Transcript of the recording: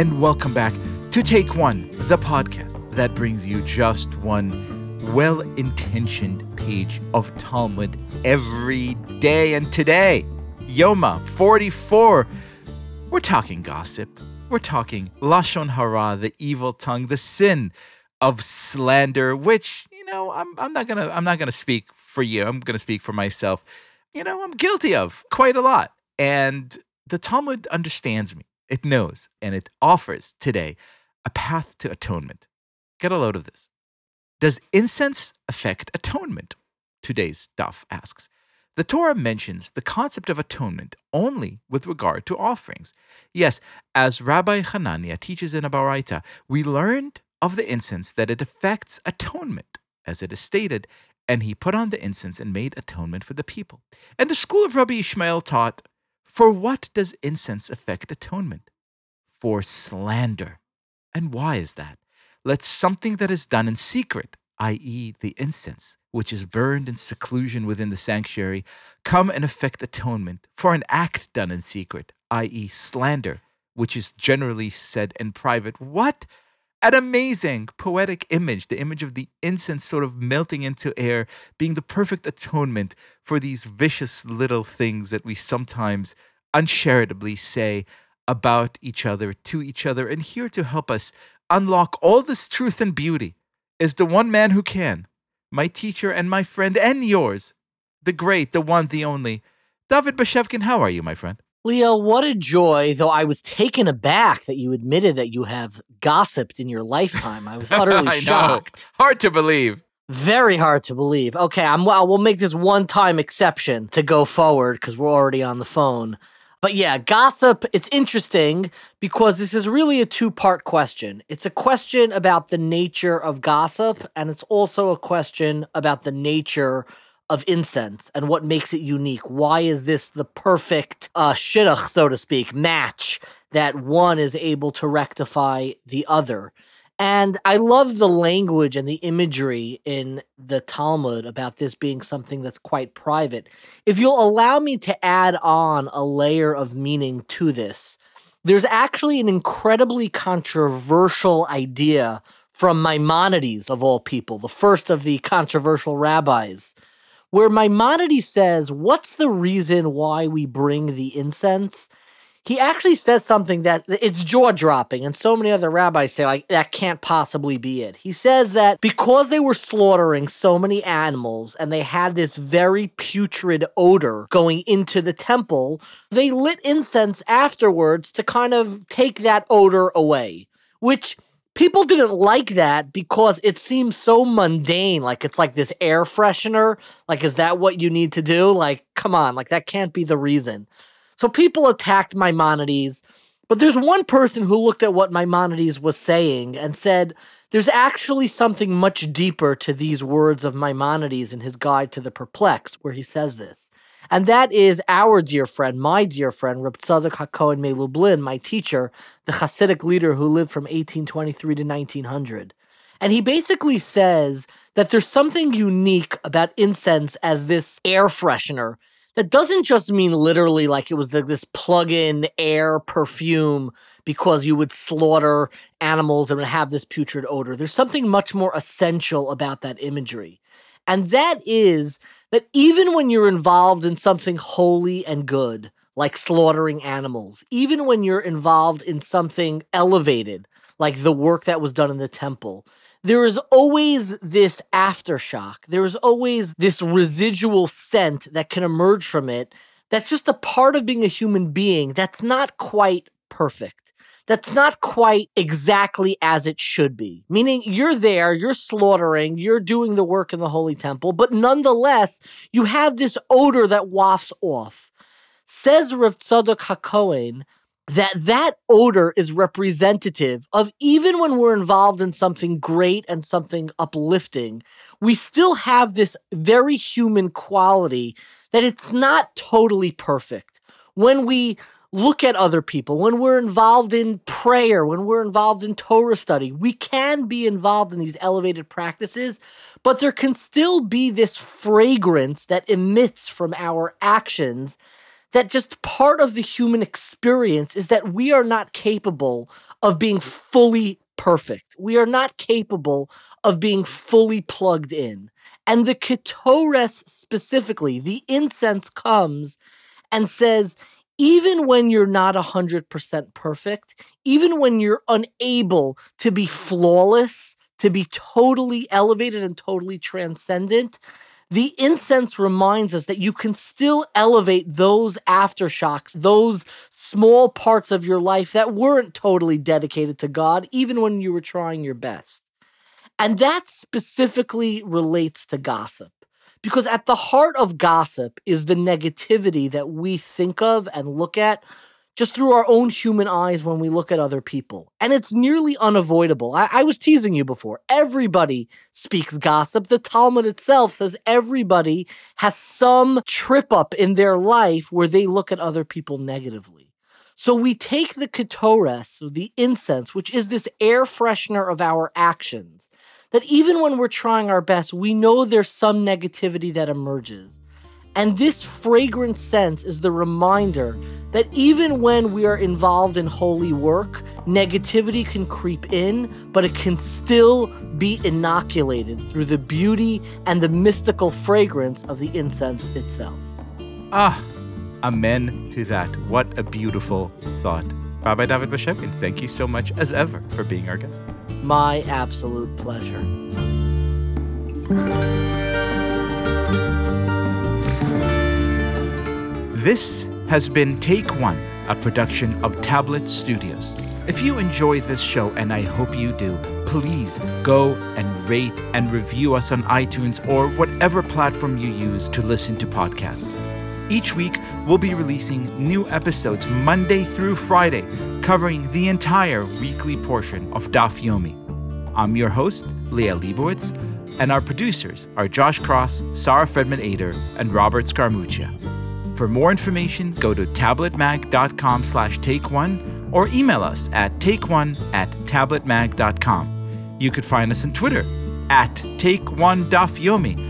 and welcome back to Take One, the podcast that brings you just one well intentioned page of Talmud every day. And today, Yoma 44, we're talking gossip. We're talking Lashon Hara, the evil tongue, the sin of slander, which, you know, I'm, I'm not gonna I'm not gonna speak for you. I'm gonna speak for myself. You know, I'm guilty of quite a lot. And the Talmud understands me. It knows, and it offers today a path to atonement. Get a load of this. Does incense affect atonement? Today's daf asks. The Torah mentions the concept of atonement only with regard to offerings. Yes, as Rabbi Hanania teaches in a Baraita, we learned of the incense that it affects atonement, as it is stated, and he put on the incense and made atonement for the people. And the school of Rabbi Ishmael taught for what does incense affect atonement? For slander. And why is that? Let something that is done in secret, i.e., the incense, which is burned in seclusion within the sanctuary, come and affect atonement for an act done in secret, i.e., slander, which is generally said in private. What? An amazing poetic image, the image of the incense sort of melting into air, being the perfect atonement for these vicious little things that we sometimes uncharitably say about each other, to each other. And here to help us unlock all this truth and beauty is the one man who can, my teacher and my friend and yours, the great, the one, the only. David Bashevkin, how are you, my friend? Liel, what a joy, though I was taken aback that you admitted that you have gossiped in your lifetime. I was utterly I shocked. Know. Hard to believe. Very hard to believe. Okay, I'm, well, we'll make this one time exception to go forward because we're already on the phone. But yeah, gossip, it's interesting because this is really a two part question. It's a question about the nature of gossip, and it's also a question about the nature of incense and what makes it unique. Why is this the perfect uh, shidduch, so to speak, match that one is able to rectify the other? And I love the language and the imagery in the Talmud about this being something that's quite private. If you'll allow me to add on a layer of meaning to this, there's actually an incredibly controversial idea from Maimonides, of all people, the first of the controversial rabbis, where Maimonides says, What's the reason why we bring the incense? He actually says something that it's jaw dropping, and so many other rabbis say, like, that can't possibly be it. He says that because they were slaughtering so many animals and they had this very putrid odor going into the temple, they lit incense afterwards to kind of take that odor away, which people didn't like that because it seems so mundane like it's like this air freshener like is that what you need to do? Like come on like that can't be the reason. So people attacked maimonides but there's one person who looked at what maimonides was saying and said there's actually something much deeper to these words of maimonides in his guide to the perplexed where he says this and that is our dear friend, my dear friend, Reb Tzadok HaKohen Melublin, my teacher, the Hasidic leader who lived from 1823 to 1900. And he basically says that there's something unique about incense as this air freshener that doesn't just mean literally like it was the, this plug-in air perfume because you would slaughter animals and would have this putrid odor. There's something much more essential about that imagery. And that is that even when you're involved in something holy and good, like slaughtering animals, even when you're involved in something elevated, like the work that was done in the temple, there is always this aftershock. There is always this residual scent that can emerge from it that's just a part of being a human being that's not quite perfect that's not quite exactly as it should be. Meaning you're there, you're slaughtering, you're doing the work in the Holy Temple, but nonetheless, you have this odor that wafts off. Says Rav Tzadok HaKohen that that odor is representative of even when we're involved in something great and something uplifting, we still have this very human quality that it's not totally perfect. When we look at other people, when we're involved in prayer, when we're involved in Torah study, we can be involved in these elevated practices, but there can still be this fragrance that emits from our actions that just part of the human experience is that we are not capable of being fully perfect. We are not capable of being fully plugged in. And the Ketores specifically, the incense comes and says, even when you're not 100% perfect, even when you're unable to be flawless, to be totally elevated and totally transcendent, the incense reminds us that you can still elevate those aftershocks, those small parts of your life that weren't totally dedicated to God, even when you were trying your best. And that specifically relates to gossip. Because at the heart of gossip is the negativity that we think of and look at just through our own human eyes when we look at other people. And it's nearly unavoidable. I, I, was teasing you before. Everybody speaks gossip. The Talmud itself says everybody has some trip up in their life where they look at other people negatively. So we take the ketores, the incense, which is this air freshener of our actions, that even when we're trying our best, we know there's some negativity that emerges. And this fragrant sense is the reminder that even when we are involved in holy work, negativity can creep in, but it can still be inoculated through the beauty and the mystical fragrance of the incense itself. Ah, amen to that. What a beautiful thought. Rabbi David Bashevkin, thank you so much as ever for being our guest. My absolute pleasure. This has been Take One, a production of Tablet Studios. If you enjoy this show, and I hope you do, please go and rate and review us on iTunes or whatever platform you use to listen to podcasts. Each week, we'll be releasing new episodes Monday through Friday, covering the entire weekly portion of Daf Yomi. I'm your host, Liel Leibovitz, and our producers are Josh Cross, Sarah Fredman Aeder, and Robert Scaramuccia. For more information, go to tabletmag.com slash take one or email us at takeone at tabletmag.com. You could find us on Twitter at Take One Daf Yomi